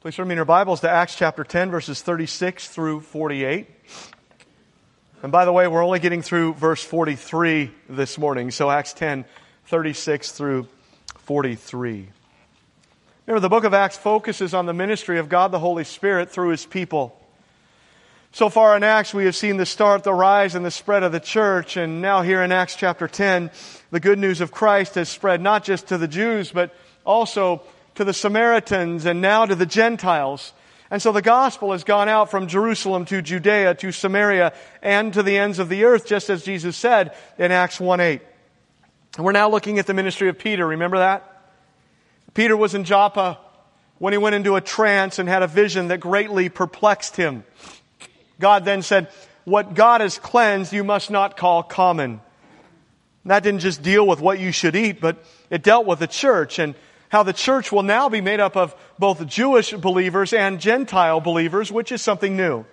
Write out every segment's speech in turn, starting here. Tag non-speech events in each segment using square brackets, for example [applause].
Please turn me in your Bibles to Acts chapter 10, verses 36 through 48. And by the way, we're only getting through verse 43 this morning, so Acts 10, 36 through 43. Remember, the book of Acts focuses on the ministry of God the Holy Spirit through his people. So far in Acts, we have seen the start, the rise, and the spread of the church. And now, here in Acts chapter 10, the good news of Christ has spread not just to the Jews, but also to the Samaritans and now to the Gentiles. And so the gospel has gone out from Jerusalem to Judea to Samaria and to the ends of the earth, just as Jesus said in Acts 1 8. And we're now looking at the ministry of Peter. Remember that? Peter was in Joppa when he went into a trance and had a vision that greatly perplexed him. God then said, What God has cleansed, you must not call common. And that didn't just deal with what you should eat, but it dealt with the church. And how the church will now be made up of both Jewish believers and Gentile believers, which is something new.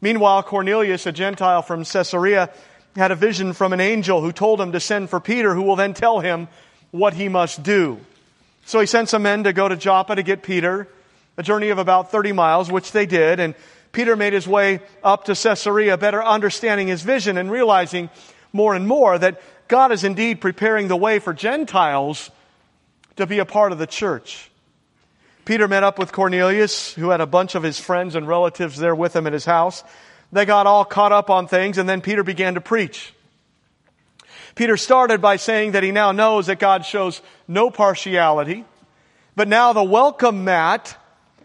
Meanwhile, Cornelius, a Gentile from Caesarea, had a vision from an angel who told him to send for Peter, who will then tell him what he must do. So he sent some men to go to Joppa to get Peter, a journey of about 30 miles, which they did, and Peter made his way up to Caesarea, better understanding his vision and realizing more and more that God is indeed preparing the way for Gentiles to be a part of the church. Peter met up with Cornelius, who had a bunch of his friends and relatives there with him at his house. They got all caught up on things, and then Peter began to preach. Peter started by saying that he now knows that God shows no partiality, but now the welcome mat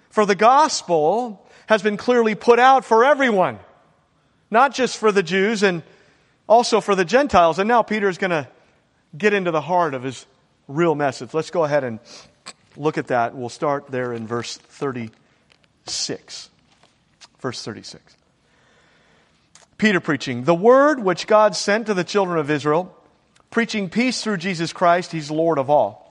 for the gospel has been clearly put out for everyone, not just for the Jews and also for the Gentiles. And now Peter is going to get into the heart of his real message. Let's go ahead and look at that. We'll start there in verse 36. Verse 36. Peter preaching, the word which God sent to the children of Israel, preaching peace through Jesus Christ, he's Lord of all.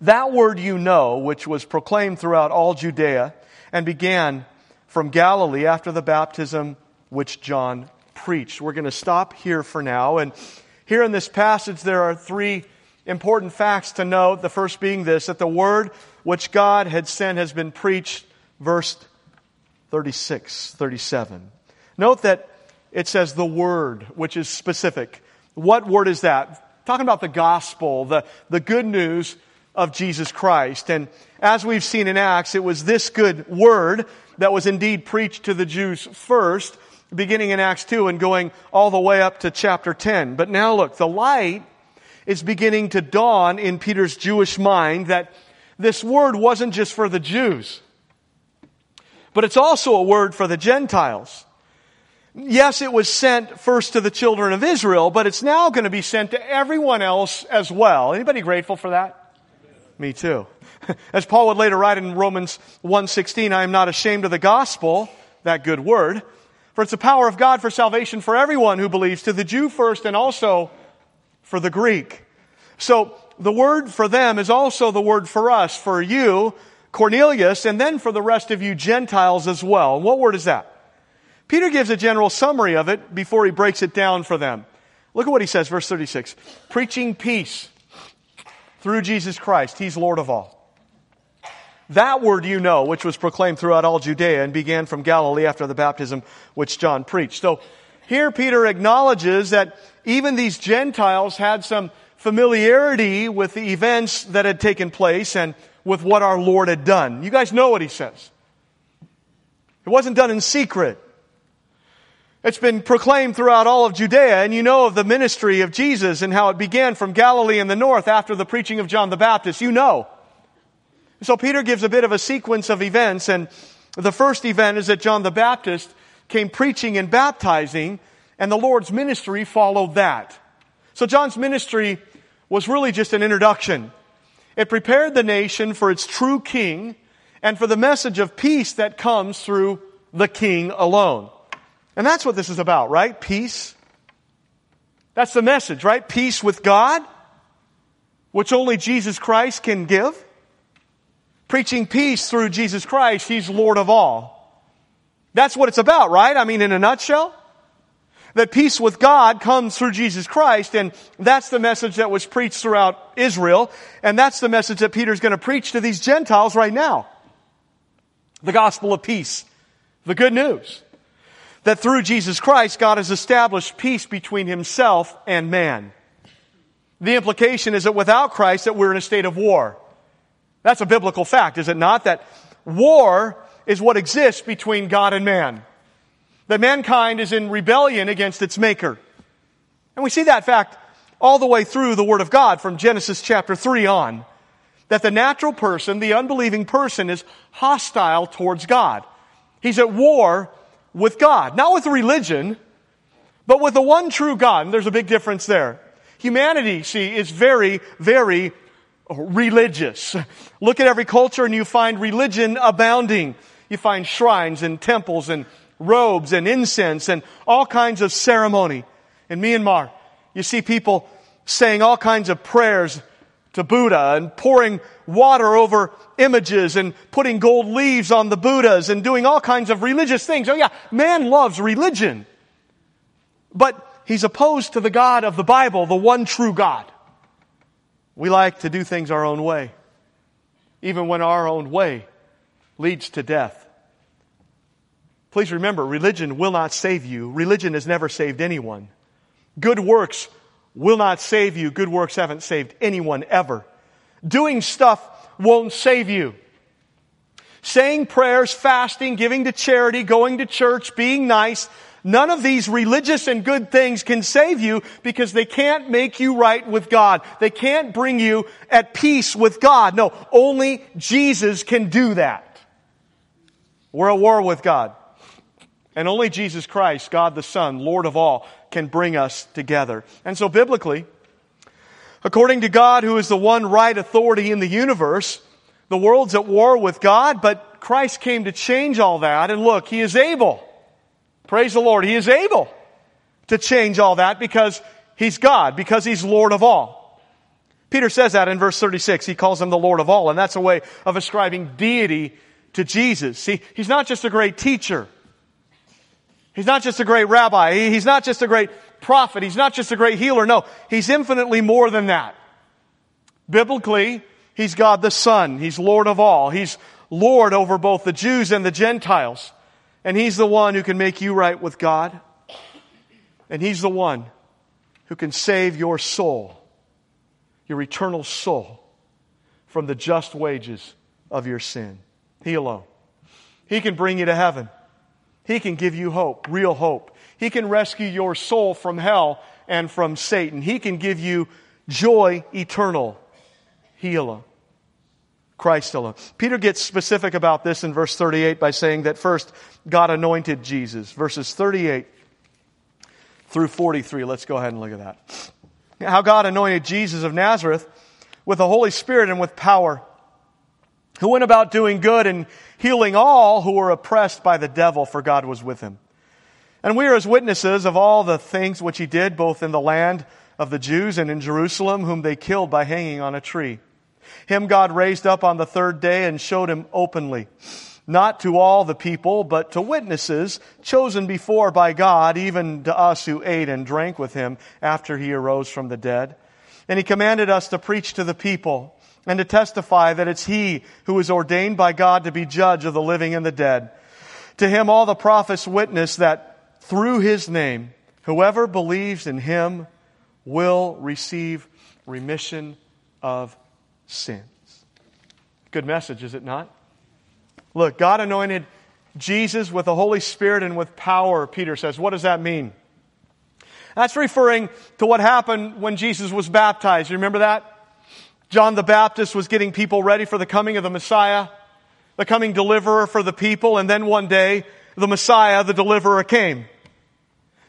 That word you know, which was proclaimed throughout all Judea and began from Galilee after the baptism which John preached. We're going to stop here for now. And here in this passage, there are three important facts to note. The first being this that the word which God had sent has been preached, verse 36, 37. Note that it says the word, which is specific. What word is that? Talking about the gospel, the, the good news of Jesus Christ. And as we've seen in Acts, it was this good word that was indeed preached to the Jews first, beginning in Acts 2 and going all the way up to chapter 10. But now look, the light is beginning to dawn in Peter's Jewish mind that this word wasn't just for the Jews, but it's also a word for the Gentiles. Yes, it was sent first to the children of Israel, but it's now going to be sent to everyone else as well. Anybody grateful for that? Me too. [laughs] As Paul would later write in Romans 1:16, I am not ashamed of the gospel, that good word, for it's the power of God for salvation for everyone who believes, to the Jew first and also for the Greek. So the word for them is also the word for us, for you, Cornelius, and then for the rest of you Gentiles as well. What word is that? Peter gives a general summary of it before he breaks it down for them. Look at what he says, verse 36. Preaching peace through Jesus Christ. He's Lord of all. That word you know, which was proclaimed throughout all Judea and began from Galilee after the baptism which John preached. So here Peter acknowledges that even these Gentiles had some familiarity with the events that had taken place and with what our Lord had done. You guys know what he says. It wasn't done in secret. It's been proclaimed throughout all of Judea, and you know of the ministry of Jesus and how it began from Galilee in the north after the preaching of John the Baptist. You know. So Peter gives a bit of a sequence of events, and the first event is that John the Baptist came preaching and baptizing, and the Lord's ministry followed that. So John's ministry was really just an introduction. It prepared the nation for its true king and for the message of peace that comes through the king alone. And that's what this is about, right? Peace. That's the message, right? Peace with God, which only Jesus Christ can give. Preaching peace through Jesus Christ, He's Lord of all. That's what it's about, right? I mean, in a nutshell. That peace with God comes through Jesus Christ, and that's the message that was preached throughout Israel, and that's the message that Peter's going to preach to these Gentiles right now. The gospel of peace. The good news. That through Jesus Christ, God has established peace between himself and man. The implication is that without Christ, that we're in a state of war. That's a biblical fact, is it not? That war is what exists between God and man. That mankind is in rebellion against its maker. And we see that fact all the way through the Word of God from Genesis chapter 3 on. That the natural person, the unbelieving person, is hostile towards God. He's at war with God. Not with religion, but with the one true God. And there's a big difference there. Humanity, see, is very, very religious. Look at every culture and you find religion abounding. You find shrines and temples and robes and incense and all kinds of ceremony. In Myanmar, you see people saying all kinds of prayers to Buddha and pouring water over images and putting gold leaves on the Buddhas and doing all kinds of religious things. Oh yeah, man loves religion. But he's opposed to the God of the Bible, the one true God. We like to do things our own way, even when our own way leads to death. Please remember, religion will not save you. Religion has never saved anyone. Good works will not save you. Good works haven't saved anyone ever. Doing stuff won't save you. Saying prayers, fasting, giving to charity, going to church, being nice, none of these religious and good things can save you because they can't make you right with God. They can't bring you at peace with God. No, only Jesus can do that. We're at war with God. And only Jesus Christ, God the Son, Lord of all, can bring us together. And so biblically, according to God, who is the one right authority in the universe, the world's at war with God, but Christ came to change all that. And look, He is able. Praise the Lord. He is able to change all that because He's God, because He's Lord of all. Peter says that in verse 36. He calls Him the Lord of all, and that's a way of ascribing deity to Jesus. See, He's not just a great teacher. He's not just a great rabbi. He's not just a great prophet. He's not just a great healer. No, he's infinitely more than that. Biblically, he's God the Son. He's Lord of all. He's Lord over both the Jews and the Gentiles. And he's the one who can make you right with God. And he's the one who can save your soul, your eternal soul, from the just wages of your sin. He alone. He can bring you to heaven. He can give you hope, real hope. He can rescue your soul from hell and from Satan. He can give you joy eternal. He alone. Christ alone. Peter gets specific about this in verse 38 by saying that first, God anointed Jesus. Verses 38 through 43. Let's go ahead and look at that. How God anointed Jesus of Nazareth with the Holy Spirit and with power who went about doing good and healing all who were oppressed by the devil, for God was with him. And we are as witnesses of all the things which he did, both in the land of the Jews and in Jerusalem, whom they killed by hanging on a tree. Him God raised up on the third day and showed him openly, not to all the people, but to witnesses chosen before by God, even to us who ate and drank with him after he arose from the dead. And he commanded us to preach to the people and to testify that it's he who is ordained by God to be judge of the living and the dead. To him all the prophets witness that through his name, whoever believes in him will receive remission of sins. Good message, is it not? Look, God anointed Jesus with the Holy Spirit and with power, Peter says. What does that mean? That's referring to what happened when Jesus was baptized. You remember that? John the Baptist was getting people ready for the coming of the Messiah, the coming deliverer for the people, and then one day, the Messiah, the deliverer, came.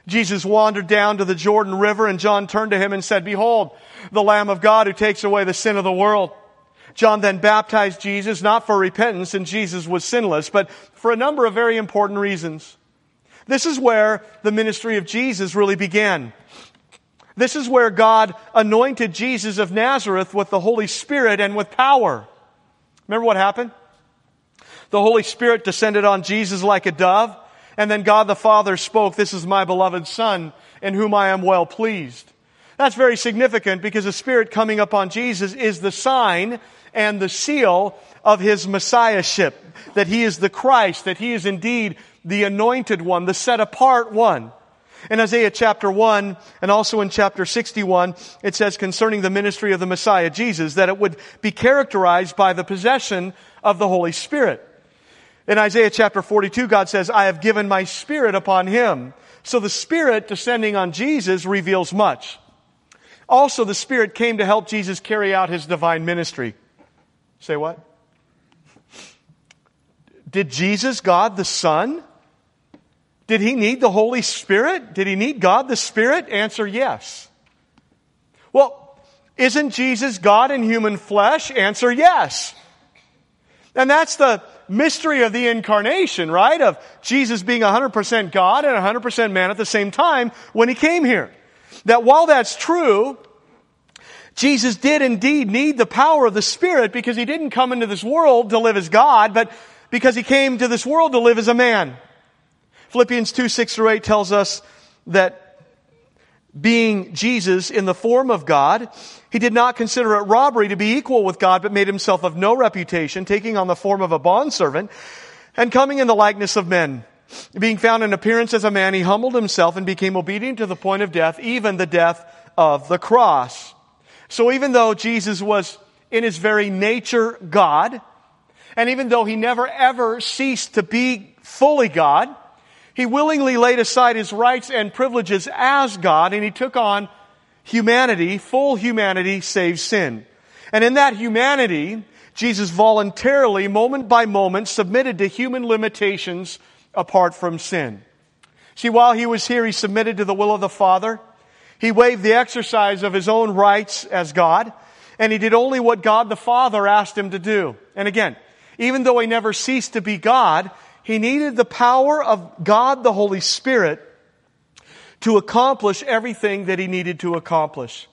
Jesus wandered down to the Jordan River, and John turned to him and said, Behold, the Lamb of God who takes away the sin of the world. John then baptized Jesus, not for repentance, and Jesus was sinless, but for a number of very important reasons. This is where the ministry of Jesus really began. This is where God anointed Jesus of Nazareth with the Holy Spirit and with power. Remember what happened? The Holy Spirit descended on Jesus like a dove, and then God the Father spoke, This is my beloved Son, in whom I am well pleased. That's very significant because the Spirit coming upon Jesus is the sign and the seal of his messiahship, that he is the Christ, that he is indeed the anointed one, the set apart one. In Isaiah chapter 1 and also in chapter 61, it says concerning the ministry of the Messiah, Jesus, that it would be characterized by the possession of the Holy Spirit. In Isaiah chapter 42, God says, I have given my Spirit upon him. So the Spirit descending on Jesus reveals much. Also, the Spirit came to help Jesus carry out his divine ministry. Say what? Did Jesus, God the Son, did he need the Holy Spirit? Did he need God the Spirit? Answer yes. Well, isn't Jesus God in human flesh? Answer yes. And that's the mystery of the incarnation, right? Of Jesus being 100% God and 100% man at the same time when he came here. That while that's true, Jesus did indeed need the power of the Spirit because he didn't come into this world to live as God, but because he came to this world to live as a man. Philippians 2, 6 through 8 tells us that being Jesus in the form of God, he did not consider it robbery to be equal with God, but made himself of no reputation, taking on the form of a bondservant and coming in the likeness of men. Being found in appearance as a man, he humbled himself and became obedient to the point of death, even the death of the cross. So even though Jesus was in his very nature God, and even though he never ever ceased to be fully God, he willingly laid aside his rights and privileges as God and he took on humanity, full humanity, save sin. And in that humanity, Jesus voluntarily, moment by moment, submitted to human limitations apart from sin. See, while he was here, he submitted to the will of the Father. He waived the exercise of his own rights as God, and he did only what God the Father asked him to do. And again, even though he never ceased to be God, he needed the power of God the Holy Spirit to accomplish everything that he needed to accomplish.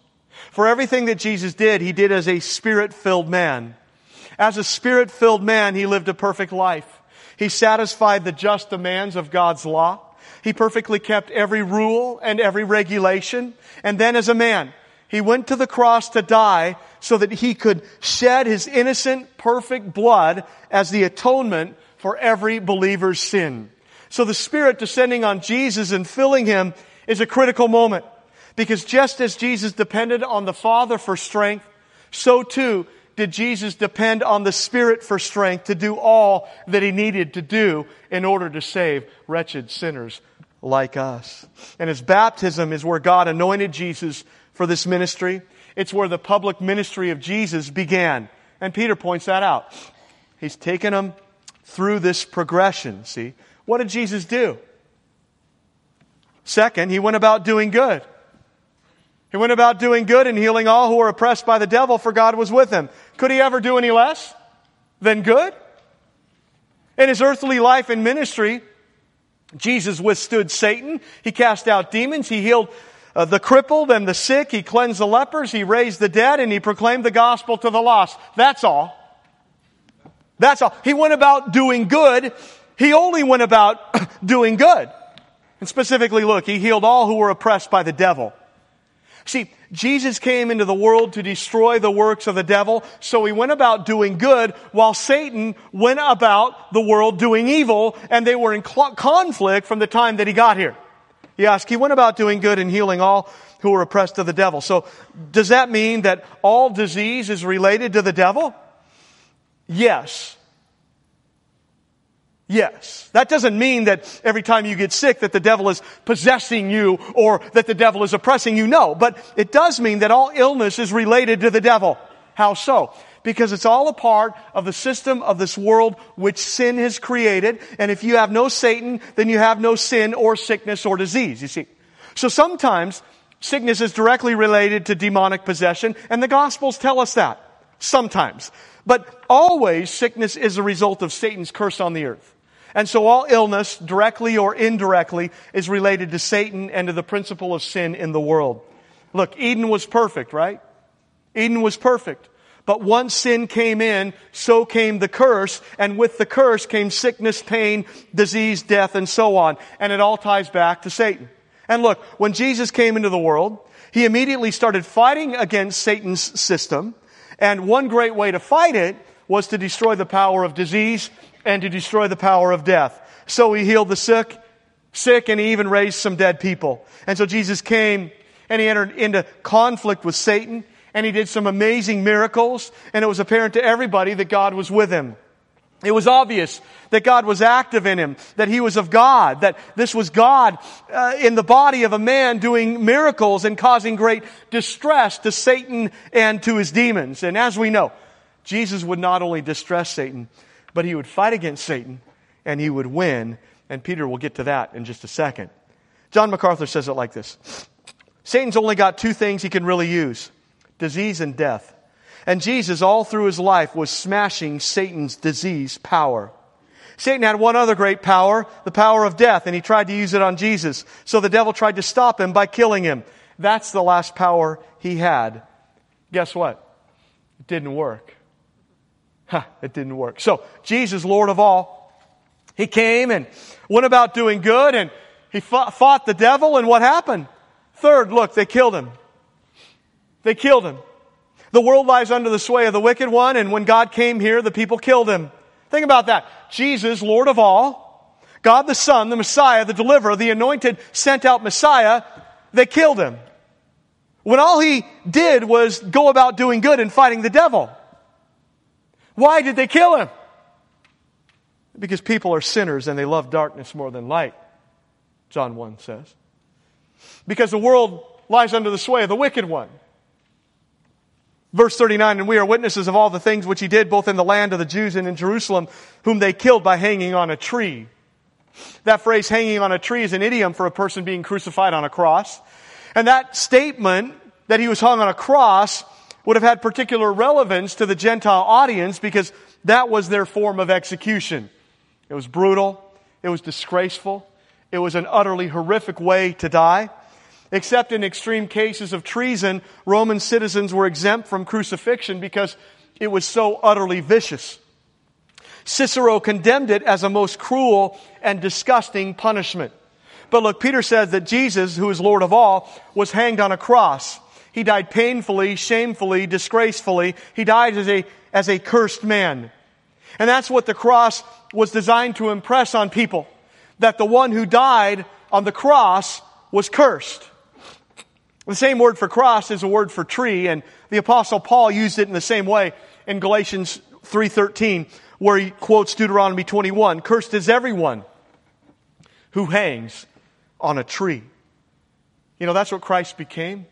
For everything that Jesus did, he did as a spirit filled man. As a spirit filled man, he lived a perfect life. He satisfied the just demands of God's law. He perfectly kept every rule and every regulation. And then as a man, he went to the cross to die so that he could shed his innocent, perfect blood as the atonement for every believer's sin. So the Spirit descending on Jesus and filling him is a critical moment. Because just as Jesus depended on the Father for strength, so too did Jesus depend on the Spirit for strength to do all that he needed to do in order to save wretched sinners like us. And his baptism is where God anointed Jesus for this ministry. It's where the public ministry of Jesus began. And Peter points that out. He's taken them through this progression. See, what did Jesus do? Second, he went about doing good. He went about doing good and healing all who were oppressed by the devil, for God was with him. Could he ever do any less than good? In his earthly life and ministry, Jesus withstood Satan. He cast out demons. He healed uh, the crippled and the sick. He cleansed the lepers. He raised the dead and he proclaimed the gospel to the lost. That's all. That's all. He went about doing good. He only went about [clears throat] doing good. And specifically, look, he healed all who were oppressed by the devil. See, Jesus came into the world to destroy the works of the devil, so he went about doing good while Satan went about the world doing evil, and they were in conflict from the time that he got here. He asked, he went about doing good and healing all who were oppressed of the devil. So, does that mean that all disease is related to the devil? Yes. Yes. That doesn't mean that every time you get sick that the devil is possessing you or that the devil is oppressing you. No. But it does mean that all illness is related to the devil. How so? Because it's all a part of the system of this world which sin has created. And if you have no Satan, then you have no sin or sickness or disease, you see. So sometimes sickness is directly related to demonic possession, and the Gospels tell us that. Sometimes. But always sickness is a result of Satan's curse on the earth. And so all illness, directly or indirectly, is related to Satan and to the principle of sin in the world. Look, Eden was perfect, right? Eden was perfect. But once sin came in, so came the curse, and with the curse came sickness, pain, disease, death, and so on. And it all ties back to Satan. And look, when Jesus came into the world, he immediately started fighting against Satan's system. And one great way to fight it was to destroy the power of disease and to destroy the power of death. So he healed the sick, sick, and he even raised some dead people. And so Jesus came and he entered into conflict with Satan and he did some amazing miracles and it was apparent to everybody that God was with him. It was obvious that God was active in him, that he was of God, that this was God uh, in the body of a man doing miracles and causing great distress to Satan and to his demons. And as we know, Jesus would not only distress Satan, but he would fight against Satan and he would win. And Peter will get to that in just a second. John MacArthur says it like this Satan's only got two things he can really use disease and death. And Jesus, all through his life, was smashing Satan's disease power. Satan had one other great power, the power of death, and he tried to use it on Jesus. So the devil tried to stop him by killing him. That's the last power he had. Guess what? It didn't work. It didn't work. So, Jesus, Lord of all, he came and went about doing good and he fought, fought the devil and what happened? Third, look, they killed him. They killed him. The world lies under the sway of the wicked one, and when God came here, the people killed him. Think about that. Jesus, Lord of all, God the Son, the Messiah, the deliverer, the anointed, sent out Messiah, they killed him. When all he did was go about doing good and fighting the devil. Why did they kill him? Because people are sinners and they love darkness more than light, John 1 says. Because the world lies under the sway of the wicked one. Verse 39, and we are witnesses of all the things which he did both in the land of the Jews and in Jerusalem, whom they killed by hanging on a tree. That phrase, hanging on a tree, is an idiom for a person being crucified on a cross. And that statement that he was hung on a cross would have had particular relevance to the Gentile audience because that was their form of execution. It was brutal. It was disgraceful. It was an utterly horrific way to die. Except in extreme cases of treason, Roman citizens were exempt from crucifixion because it was so utterly vicious. Cicero condemned it as a most cruel and disgusting punishment. But look, Peter says that Jesus, who is Lord of all, was hanged on a cross. He died painfully, shamefully, disgracefully. He died as a, as a cursed man. And that's what the cross was designed to impress on people. That the one who died on the cross was cursed. The same word for cross is a word for tree, and the apostle Paul used it in the same way in Galatians 3.13, where he quotes Deuteronomy 21, cursed is everyone who hangs on a tree. You know, that's what Christ became.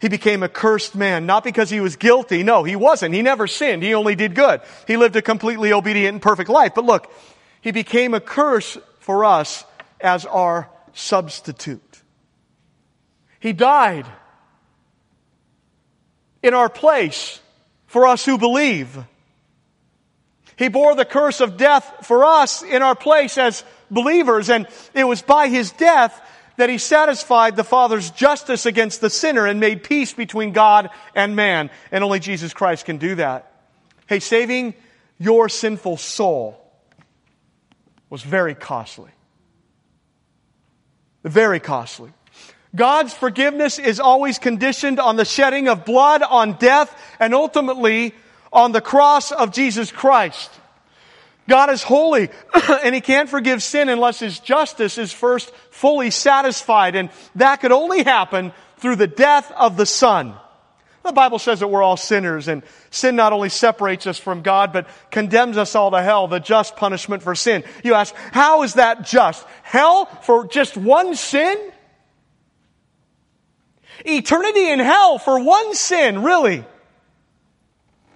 He became a cursed man, not because he was guilty. No, he wasn't. He never sinned. He only did good. He lived a completely obedient and perfect life. But look, he became a curse for us as our substitute. He died in our place for us who believe. He bore the curse of death for us in our place as believers, and it was by his death that he satisfied the Father's justice against the sinner and made peace between God and man. And only Jesus Christ can do that. Hey, saving your sinful soul was very costly. Very costly. God's forgiveness is always conditioned on the shedding of blood, on death, and ultimately on the cross of Jesus Christ. God is holy, [clears throat] and He can't forgive sin unless His justice is first fully satisfied, and that could only happen through the death of the Son. The Bible says that we're all sinners, and sin not only separates us from God, but condemns us all to hell, the just punishment for sin. You ask, how is that just? Hell for just one sin? Eternity in hell for one sin, really?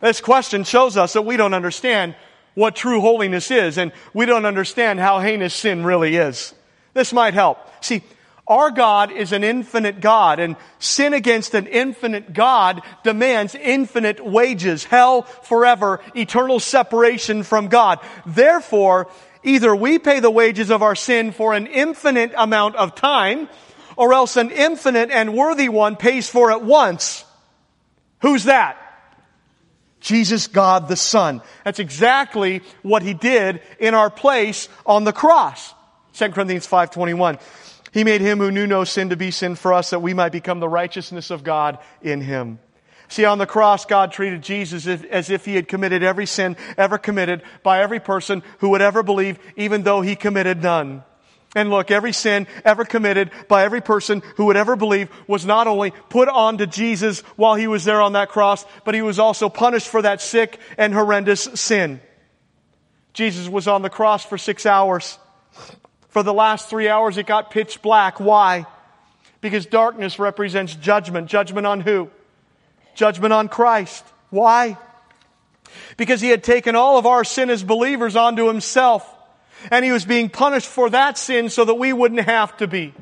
This question shows us that we don't understand what true holiness is, and we don't understand how heinous sin really is. This might help. See, our God is an infinite God, and sin against an infinite God demands infinite wages, hell forever, eternal separation from God. Therefore, either we pay the wages of our sin for an infinite amount of time, or else an infinite and worthy one pays for it once. Who's that? Jesus, God the Son. That's exactly what He did in our place on the cross. 2 Corinthians 5.21. He made Him who knew no sin to be sin for us that we might become the righteousness of God in Him. See, on the cross, God treated Jesus as if he had committed every sin ever committed by every person who would ever believe, even though he committed none. And look, every sin ever committed by every person who would ever believe was not only put onto Jesus while he was there on that cross, but he was also punished for that sick and horrendous sin. Jesus was on the cross for six hours. For the last three hours, it got pitch black. Why? Because darkness represents judgment. Judgment on who? Judgment on Christ. Why? Because he had taken all of our sin as believers onto himself. And he was being punished for that sin so that we wouldn't have to be.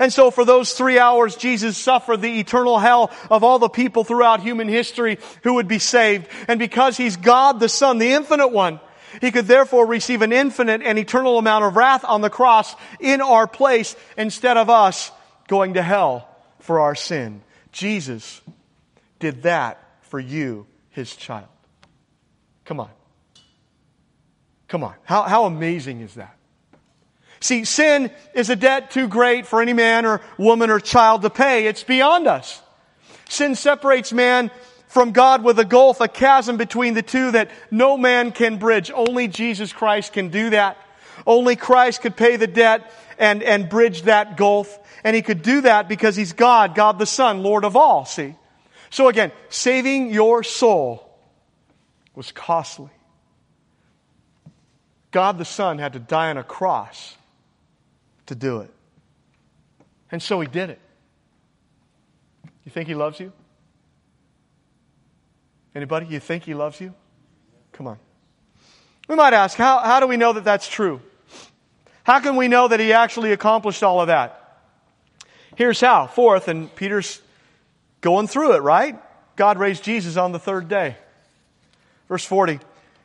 And so for those three hours, Jesus suffered the eternal hell of all the people throughout human history who would be saved. And because he's God the Son, the infinite one, he could therefore receive an infinite and eternal amount of wrath on the cross in our place instead of us going to hell for our sin. Jesus did that for you, his child. Come on. Come on. How, how amazing is that? See, sin is a debt too great for any man or woman or child to pay. It's beyond us. Sin separates man from God with a gulf, a chasm between the two that no man can bridge. Only Jesus Christ can do that. Only Christ could pay the debt and, and bridge that gulf. And he could do that because he's God, God the Son, Lord of all, see? So again, saving your soul was costly. God the Son had to die on a cross to do it. And so he did it. You think he loves you? Anybody? You think he loves you? Come on. We might ask, how, how do we know that that's true? How can we know that he actually accomplished all of that? Here's how. Fourth, and Peter's going through it, right? God raised Jesus on the third day. Verse 40.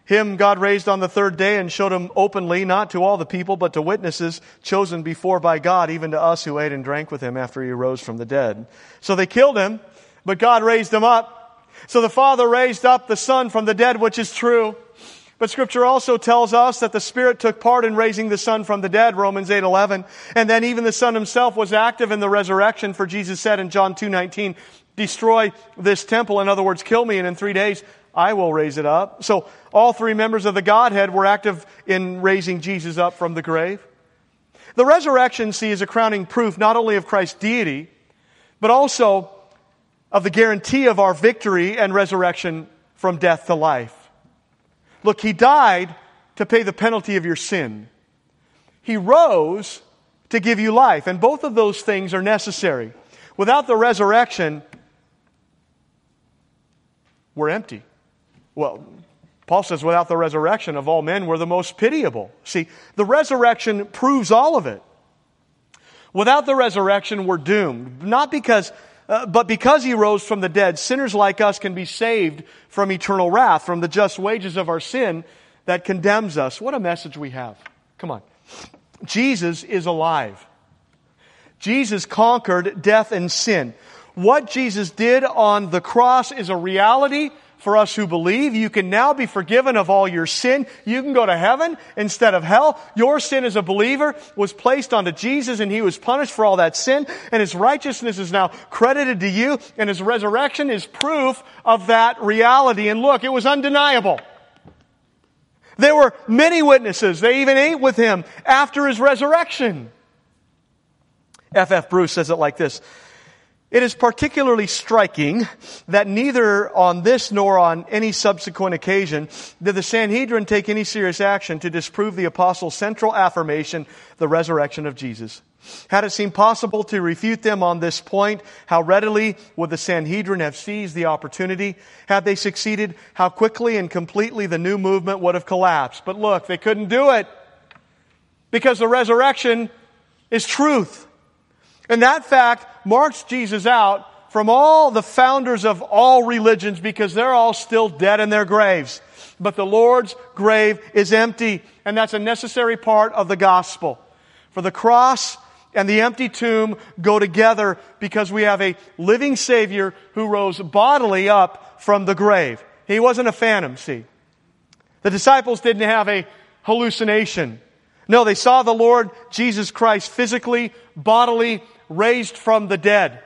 Him God raised on the third day and showed him openly, not to all the people, but to witnesses chosen before by God, even to us who ate and drank with him after he rose from the dead. So they killed him, but God raised him up. So the Father raised up the Son from the dead, which is true. But scripture also tells us that the Spirit took part in raising the Son from the dead, Romans 8, 11. And then even the Son himself was active in the resurrection, for Jesus said in John 2, 19, destroy this temple. In other words, kill me, and in three days I will raise it up. So all three members of the Godhead were active in raising Jesus up from the grave. The resurrection, see, is a crowning proof not only of Christ's deity, but also of the guarantee of our victory and resurrection from death to life. Look, He died to pay the penalty of your sin. He rose to give you life, and both of those things are necessary. Without the resurrection, we're empty. Well, Paul says, without the resurrection of all men, we're the most pitiable. See, the resurrection proves all of it. Without the resurrection, we're doomed. Not because, uh, but because he rose from the dead, sinners like us can be saved from eternal wrath, from the just wages of our sin that condemns us. What a message we have. Come on. Jesus is alive. Jesus conquered death and sin. What Jesus did on the cross is a reality for us who believe. You can now be forgiven of all your sin. You can go to heaven instead of hell. Your sin as a believer was placed onto Jesus and he was punished for all that sin and his righteousness is now credited to you and his resurrection is proof of that reality. And look, it was undeniable. There were many witnesses. They even ate with him after his resurrection. F. F. Bruce says it like this. It is particularly striking that neither on this nor on any subsequent occasion did the Sanhedrin take any serious action to disprove the apostles' central affirmation, the resurrection of Jesus. Had it seemed possible to refute them on this point, how readily would the Sanhedrin have seized the opportunity? Had they succeeded, how quickly and completely the new movement would have collapsed. But look, they couldn't do it because the resurrection is truth. And that fact marks Jesus out from all the founders of all religions because they're all still dead in their graves. But the Lord's grave is empty, and that's a necessary part of the gospel. For the cross and the empty tomb go together because we have a living Savior who rose bodily up from the grave. He wasn't a phantom, see. The disciples didn't have a hallucination. No, they saw the Lord Jesus Christ physically, bodily, raised from the dead.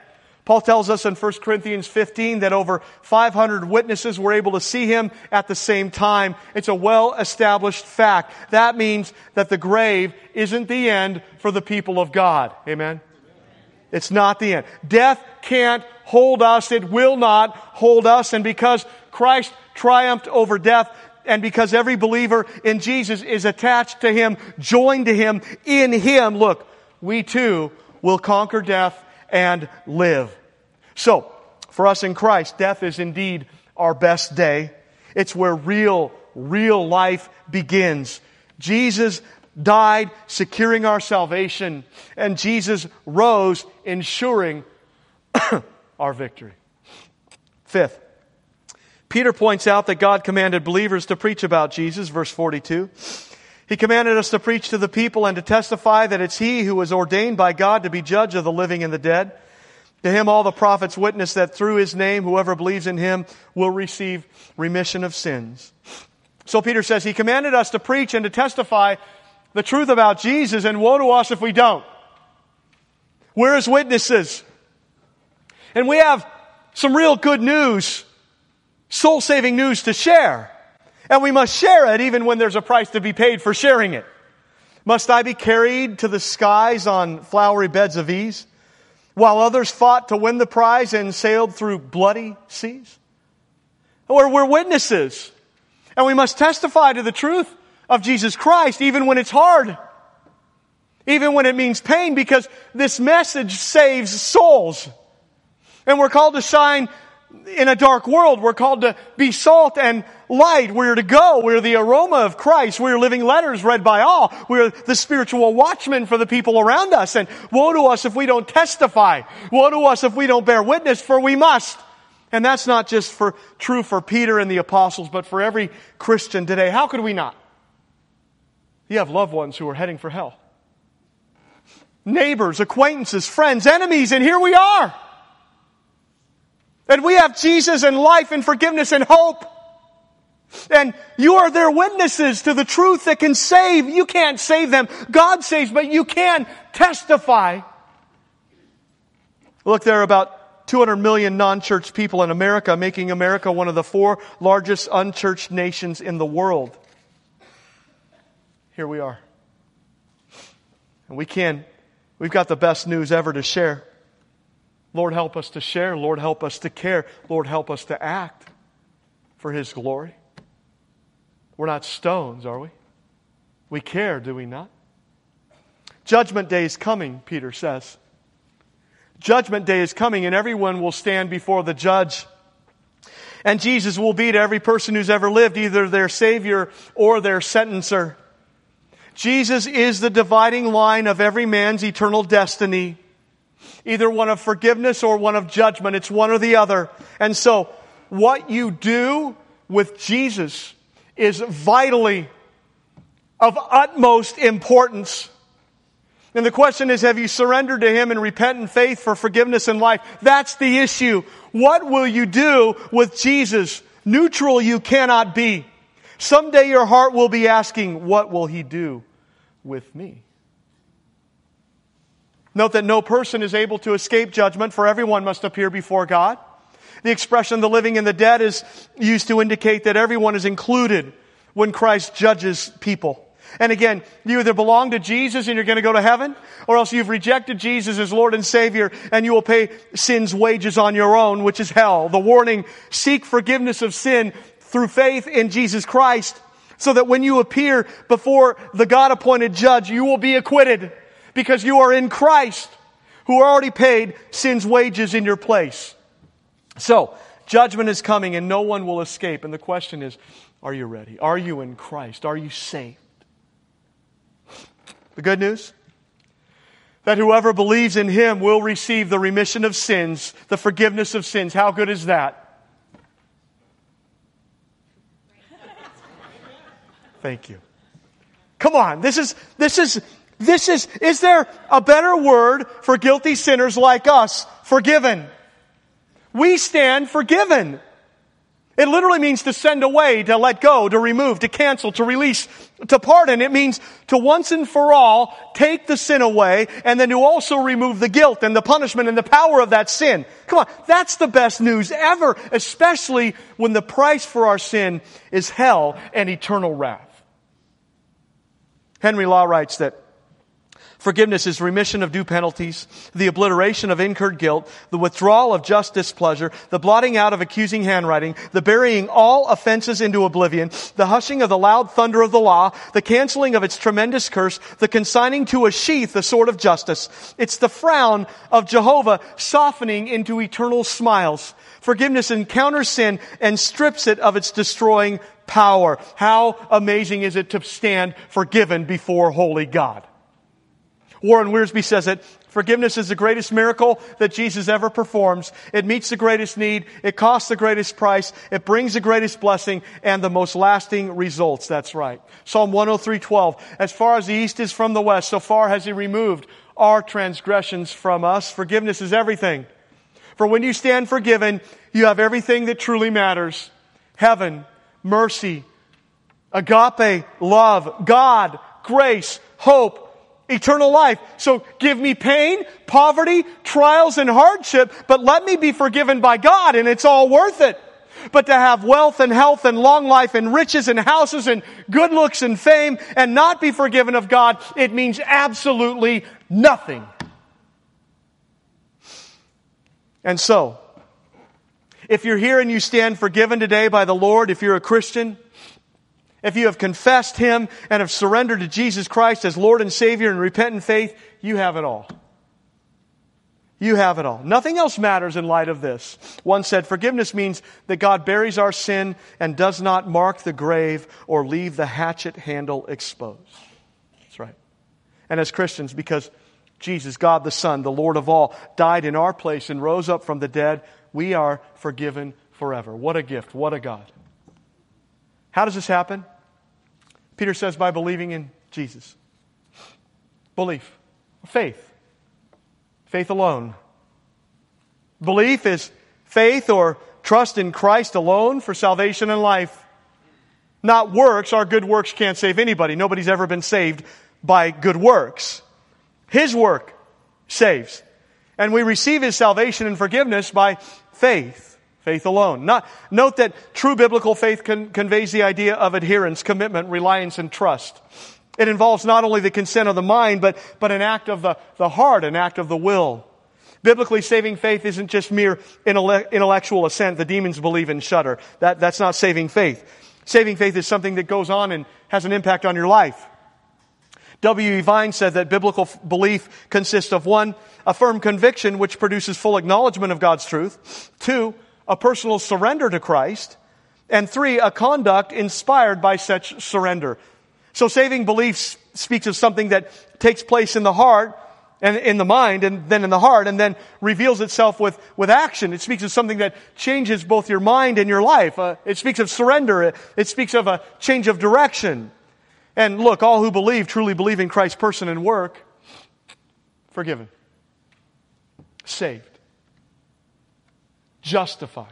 Paul tells us in 1 Corinthians 15 that over 500 witnesses were able to see him at the same time. It's a well established fact. That means that the grave isn't the end for the people of God. Amen? It's not the end. Death can't hold us. It will not hold us. And because Christ triumphed over death, and because every believer in Jesus is attached to Him, joined to Him, in Him, look, we too will conquer death and live. So, for us in Christ, death is indeed our best day. It's where real, real life begins. Jesus died securing our salvation, and Jesus rose ensuring [coughs] our victory. Fifth, Peter points out that God commanded believers to preach about Jesus, verse 42. He commanded us to preach to the people and to testify that it's He who was ordained by God to be judge of the living and the dead. To Him all the prophets witness that through His name, whoever believes in Him will receive remission of sins. So Peter says He commanded us to preach and to testify the truth about Jesus, and woe to us if we don't. We're His witnesses. And we have some real good news, soul saving news to share. And we must share it even when there's a price to be paid for sharing it. Must I be carried to the skies on flowery beds of ease while others fought to win the prize and sailed through bloody seas? Or we're witnesses and we must testify to the truth of Jesus Christ even when it's hard. Even when it means pain because this message saves souls. And we're called to shine in a dark world. We're called to be salt and light. We're to go. We're the aroma of Christ. We're living letters read by all. We're the spiritual watchmen for the people around us. And woe to us if we don't testify. Woe to us if we don't bear witness, for we must. And that's not just for true for Peter and the apostles, but for every Christian today. How could we not? You have loved ones who are heading for hell. Neighbors, acquaintances, friends, enemies, and here we are. And we have Jesus and life and forgiveness and hope. And you are their witnesses to the truth that can save. You can't save them. God saves, but you can testify. Look, there are about 200 million non-church people in America, making America one of the four largest unchurched nations in the world. Here we are. And we can, we've got the best news ever to share. Lord, help us to share. Lord, help us to care. Lord, help us to act for His glory. We're not stones, are we? We care, do we not? Judgment day is coming, Peter says. Judgment day is coming, and everyone will stand before the judge. And Jesus will be to every person who's ever lived, either their Savior or their sentencer. Jesus is the dividing line of every man's eternal destiny either one of forgiveness or one of judgment. It's one or the other. And so, what you do with Jesus is vitally of utmost importance. And the question is, have you surrendered to Him in repentant faith for forgiveness and life? That's the issue. What will you do with Jesus? Neutral you cannot be. Someday your heart will be asking, what will He do with me? Note that no person is able to escape judgment, for everyone must appear before God. The expression the living and the dead is used to indicate that everyone is included when Christ judges people. And again, you either belong to Jesus and you're going to go to heaven, or else you've rejected Jesus as Lord and Savior and you will pay sin's wages on your own, which is hell. The warning, seek forgiveness of sin through faith in Jesus Christ, so that when you appear before the God appointed judge, you will be acquitted because you are in Christ who already paid sin's wages in your place. So, judgment is coming and no one will escape. And the question is, are you ready? Are you in Christ? Are you saved? The good news? That whoever believes in him will receive the remission of sins, the forgiveness of sins. How good is that? Thank you. Come on, this is, this is, this is, is there a better word for guilty sinners like us? Forgiven. We stand forgiven. It literally means to send away, to let go, to remove, to cancel, to release, to pardon. It means to once and for all take the sin away and then to also remove the guilt and the punishment and the power of that sin. Come on, that's the best news ever, especially when the price for our sin is hell and eternal wrath. Henry Law writes that Forgiveness is remission of due penalties, the obliteration of incurred guilt, the withdrawal of just displeasure, the blotting out of accusing handwriting, the burying all offenses into oblivion, the hushing of the loud thunder of the law, the canceling of its tremendous curse, the consigning to a sheath the sword of justice. It's the frown of Jehovah softening into eternal smiles. Forgiveness encounters sin and strips it of its destroying power. How amazing is it to stand forgiven before holy God? Warren Wiersbe says it, forgiveness is the greatest miracle that Jesus ever performs. It meets the greatest need. It costs the greatest price. It brings the greatest blessing and the most lasting results. That's right. Psalm 103:12. As far as the east is from the west, so far has he removed our transgressions from us. Forgiveness is everything. For when you stand forgiven, you have everything that truly matters. Heaven, mercy, agape, love, God, grace, hope, eternal life. So give me pain, poverty, trials, and hardship, but let me be forgiven by God, and it's all worth it. But to have wealth and health and long life and riches and houses and good looks and fame and not be forgiven of God, it means absolutely nothing. And so, if you're here and you stand forgiven today by the Lord, if you're a Christian, if you have confessed Him and have surrendered to Jesus Christ as Lord and Savior and repent in faith, you have it all. You have it all. Nothing else matters in light of this. One said, forgiveness means that God buries our sin and does not mark the grave or leave the hatchet handle exposed. That's right. And as Christians, because Jesus, God the Son, the Lord of all, died in our place and rose up from the dead, we are forgiven forever. What a gift. What a God. How does this happen? Peter says by believing in Jesus. Belief. Faith. Faith alone. Belief is faith or trust in Christ alone for salvation and life. Not works. Our good works can't save anybody. Nobody's ever been saved by good works. His work saves. And we receive His salvation and forgiveness by faith. Faith alone. Not, note that true biblical faith con- conveys the idea of adherence, commitment, reliance, and trust. It involves not only the consent of the mind, but, but an act of the, the heart, an act of the will. Biblically, saving faith isn't just mere intellectual assent. The demons believe and shudder. That, that's not saving faith. Saving faith is something that goes on and has an impact on your life. W.E. Vine said that biblical belief consists of one, a firm conviction which produces full acknowledgement of God's truth. Two, a personal surrender to Christ, and three, a conduct inspired by such surrender. So saving belief speaks of something that takes place in the heart and in the mind and then in the heart and then reveals itself with, with action. It speaks of something that changes both your mind and your life. Uh, it speaks of surrender. It, it speaks of a change of direction. And look, all who believe truly believe in Christ's person and work, forgiven, saved justified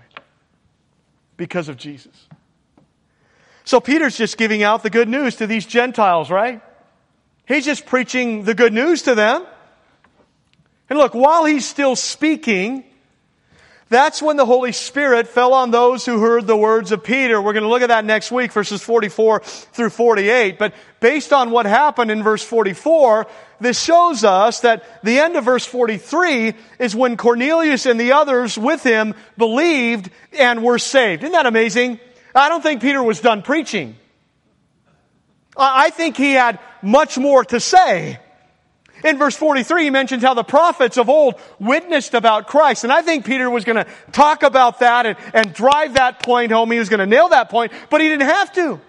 because of Jesus. So Peter's just giving out the good news to these Gentiles, right? He's just preaching the good news to them. And look, while he's still speaking, that's when the Holy Spirit fell on those who heard the words of Peter. We're going to look at that next week, verses 44 through 48. But based on what happened in verse 44, this shows us that the end of verse 43 is when Cornelius and the others with him believed and were saved. Isn't that amazing? I don't think Peter was done preaching. I think he had much more to say. In verse 43, he mentions how the prophets of old witnessed about Christ. And I think Peter was going to talk about that and, and drive that point home. He was going to nail that point, but he didn't have to.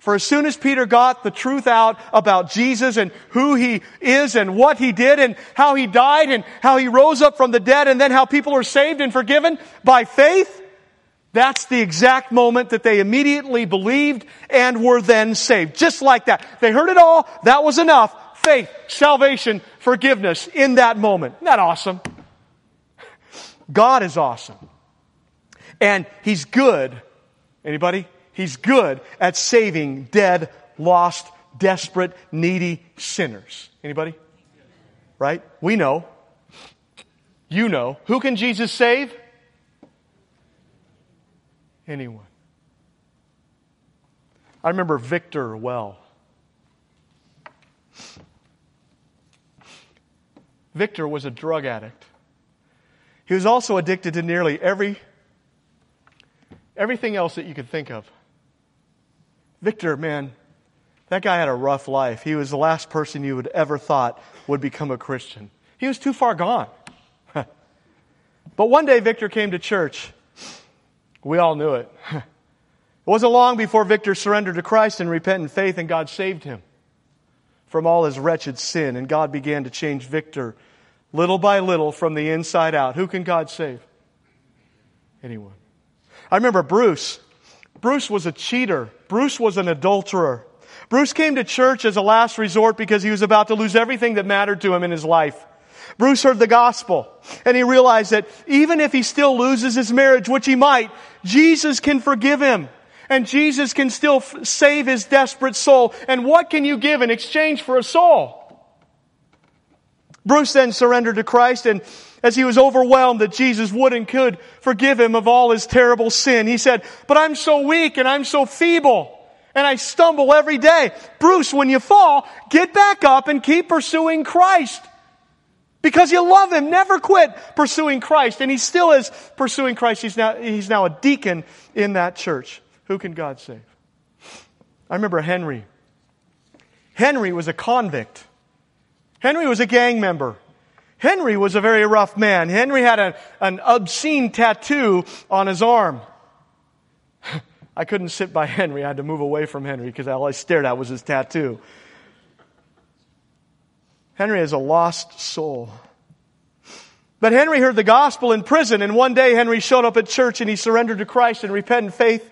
For as soon as Peter got the truth out about Jesus and who he is and what he did and how he died and how he rose up from the dead and then how people are saved and forgiven by faith, that's the exact moment that they immediately believed and were then saved. Just like that. They heard it all. That was enough faith, salvation, forgiveness in that moment. Isn't that awesome? God is awesome. And he's good. Anybody? He's good at saving dead, lost, desperate, needy sinners. Anybody? Right? We know. You know. Who can Jesus save? Anyone. I remember Victor well. Victor was a drug addict. He was also addicted to nearly every everything else that you could think of. Victor, man, that guy had a rough life. He was the last person you would ever thought would become a Christian. He was too far gone. [laughs] but one day Victor came to church. We all knew it. [laughs] it wasn't long before Victor surrendered to Christ in repentant faith and God saved him from all his wretched sin, and God began to change Victor little by little from the inside out. Who can God save? Anyone. I remember Bruce. Bruce was a cheater. Bruce was an adulterer. Bruce came to church as a last resort because he was about to lose everything that mattered to him in his life. Bruce heard the gospel and he realized that even if he still loses his marriage, which he might, Jesus can forgive him and Jesus can still f- save his desperate soul. And what can you give in exchange for a soul? Bruce then surrendered to Christ and as he was overwhelmed that Jesus would and could forgive him of all his terrible sin, he said, but I'm so weak and I'm so feeble and I stumble every day. Bruce, when you fall, get back up and keep pursuing Christ. Because you love him. Never quit pursuing Christ. And he still is pursuing Christ. He's now, he's now a deacon in that church. Who can God save? I remember Henry. Henry was a convict. Henry was a gang member. Henry was a very rough man. Henry had a, an obscene tattoo on his arm. [laughs] I couldn't sit by Henry. I had to move away from Henry because all I stared at was his tattoo. Henry is a lost soul. But Henry heard the gospel in prison, and one day Henry showed up at church and he surrendered to Christ in repentant faith.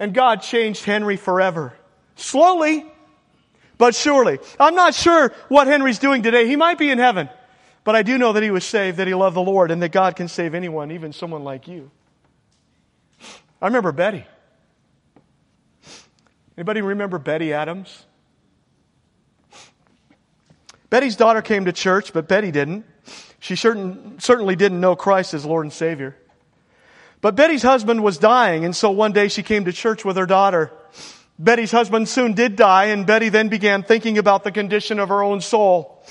And God changed Henry forever. Slowly, but surely. I'm not sure what Henry's doing today. He might be in heaven. But I do know that he was saved, that he loved the Lord, and that God can save anyone, even someone like you. I remember Betty. Anybody remember Betty Adams? Betty's daughter came to church, but Betty didn't. She certain, certainly didn't know Christ as Lord and Savior. But Betty's husband was dying, and so one day she came to church with her daughter. Betty's husband soon did die, and Betty then began thinking about the condition of her own soul.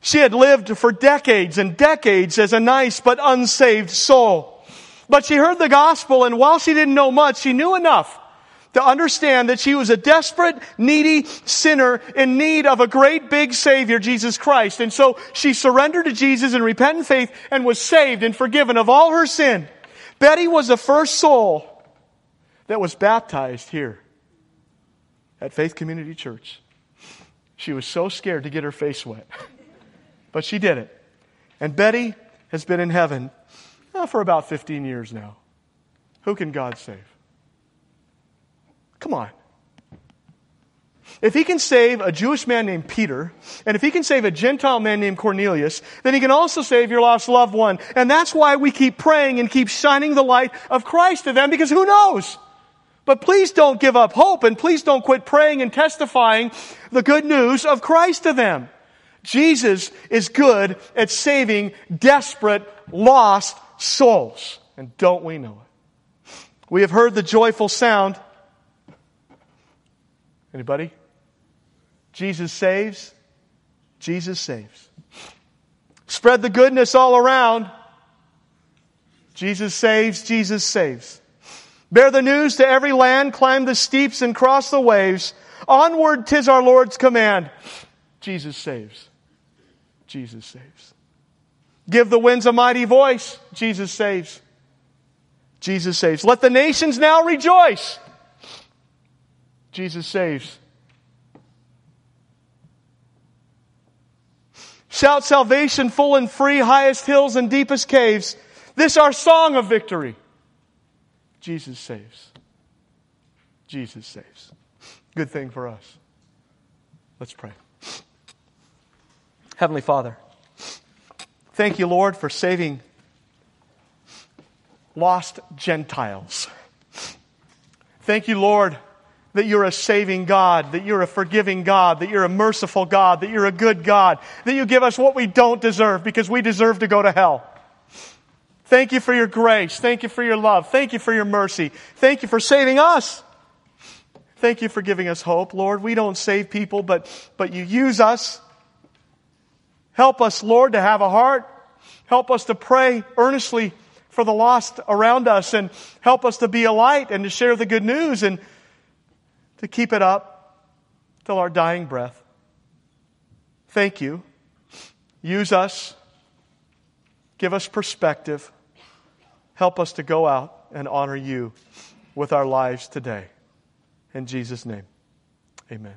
She had lived for decades and decades as a nice but unsaved soul. But she heard the gospel, and while she didn't know much, she knew enough to understand that she was a desperate, needy sinner in need of a great big Savior, Jesus Christ. And so she surrendered to Jesus in repentant faith and was saved and forgiven of all her sin. Betty was the first soul that was baptized here at Faith Community Church. She was so scared to get her face wet, [laughs] but she did it. And Betty has been in heaven uh, for about 15 years now. Who can God save? Come on. If he can save a Jewish man named Peter, and if he can save a Gentile man named Cornelius, then he can also save your lost loved one. And that's why we keep praying and keep shining the light of Christ to them, because who knows? But please don't give up hope, and please don't quit praying and testifying the good news of Christ to them. Jesus is good at saving desperate, lost souls. And don't we know it? We have heard the joyful sound Anybody? Jesus saves. Jesus saves. Spread the goodness all around. Jesus saves. Jesus saves. Bear the news to every land, climb the steeps and cross the waves. Onward, tis our Lord's command. Jesus saves. Jesus saves. Give the winds a mighty voice. Jesus saves. Jesus saves. Let the nations now rejoice. Jesus saves. Shout salvation full and free, highest hills and deepest caves. This our song of victory. Jesus saves. Jesus saves. Good thing for us. Let's pray. Heavenly Father, thank you, Lord, for saving lost Gentiles. Thank you, Lord, that you're a saving God, that you're a forgiving God, that you're a merciful God, that you're a good God, that you give us what we don't deserve because we deserve to go to hell. Thank you for your grace. Thank you for your love. Thank you for your mercy. Thank you for saving us. Thank you for giving us hope. Lord, we don't save people, but, but you use us. Help us, Lord, to have a heart. Help us to pray earnestly for the lost around us and help us to be a light and to share the good news and to keep it up till our dying breath. Thank you. Use us. Give us perspective. Help us to go out and honor you with our lives today. In Jesus' name, amen.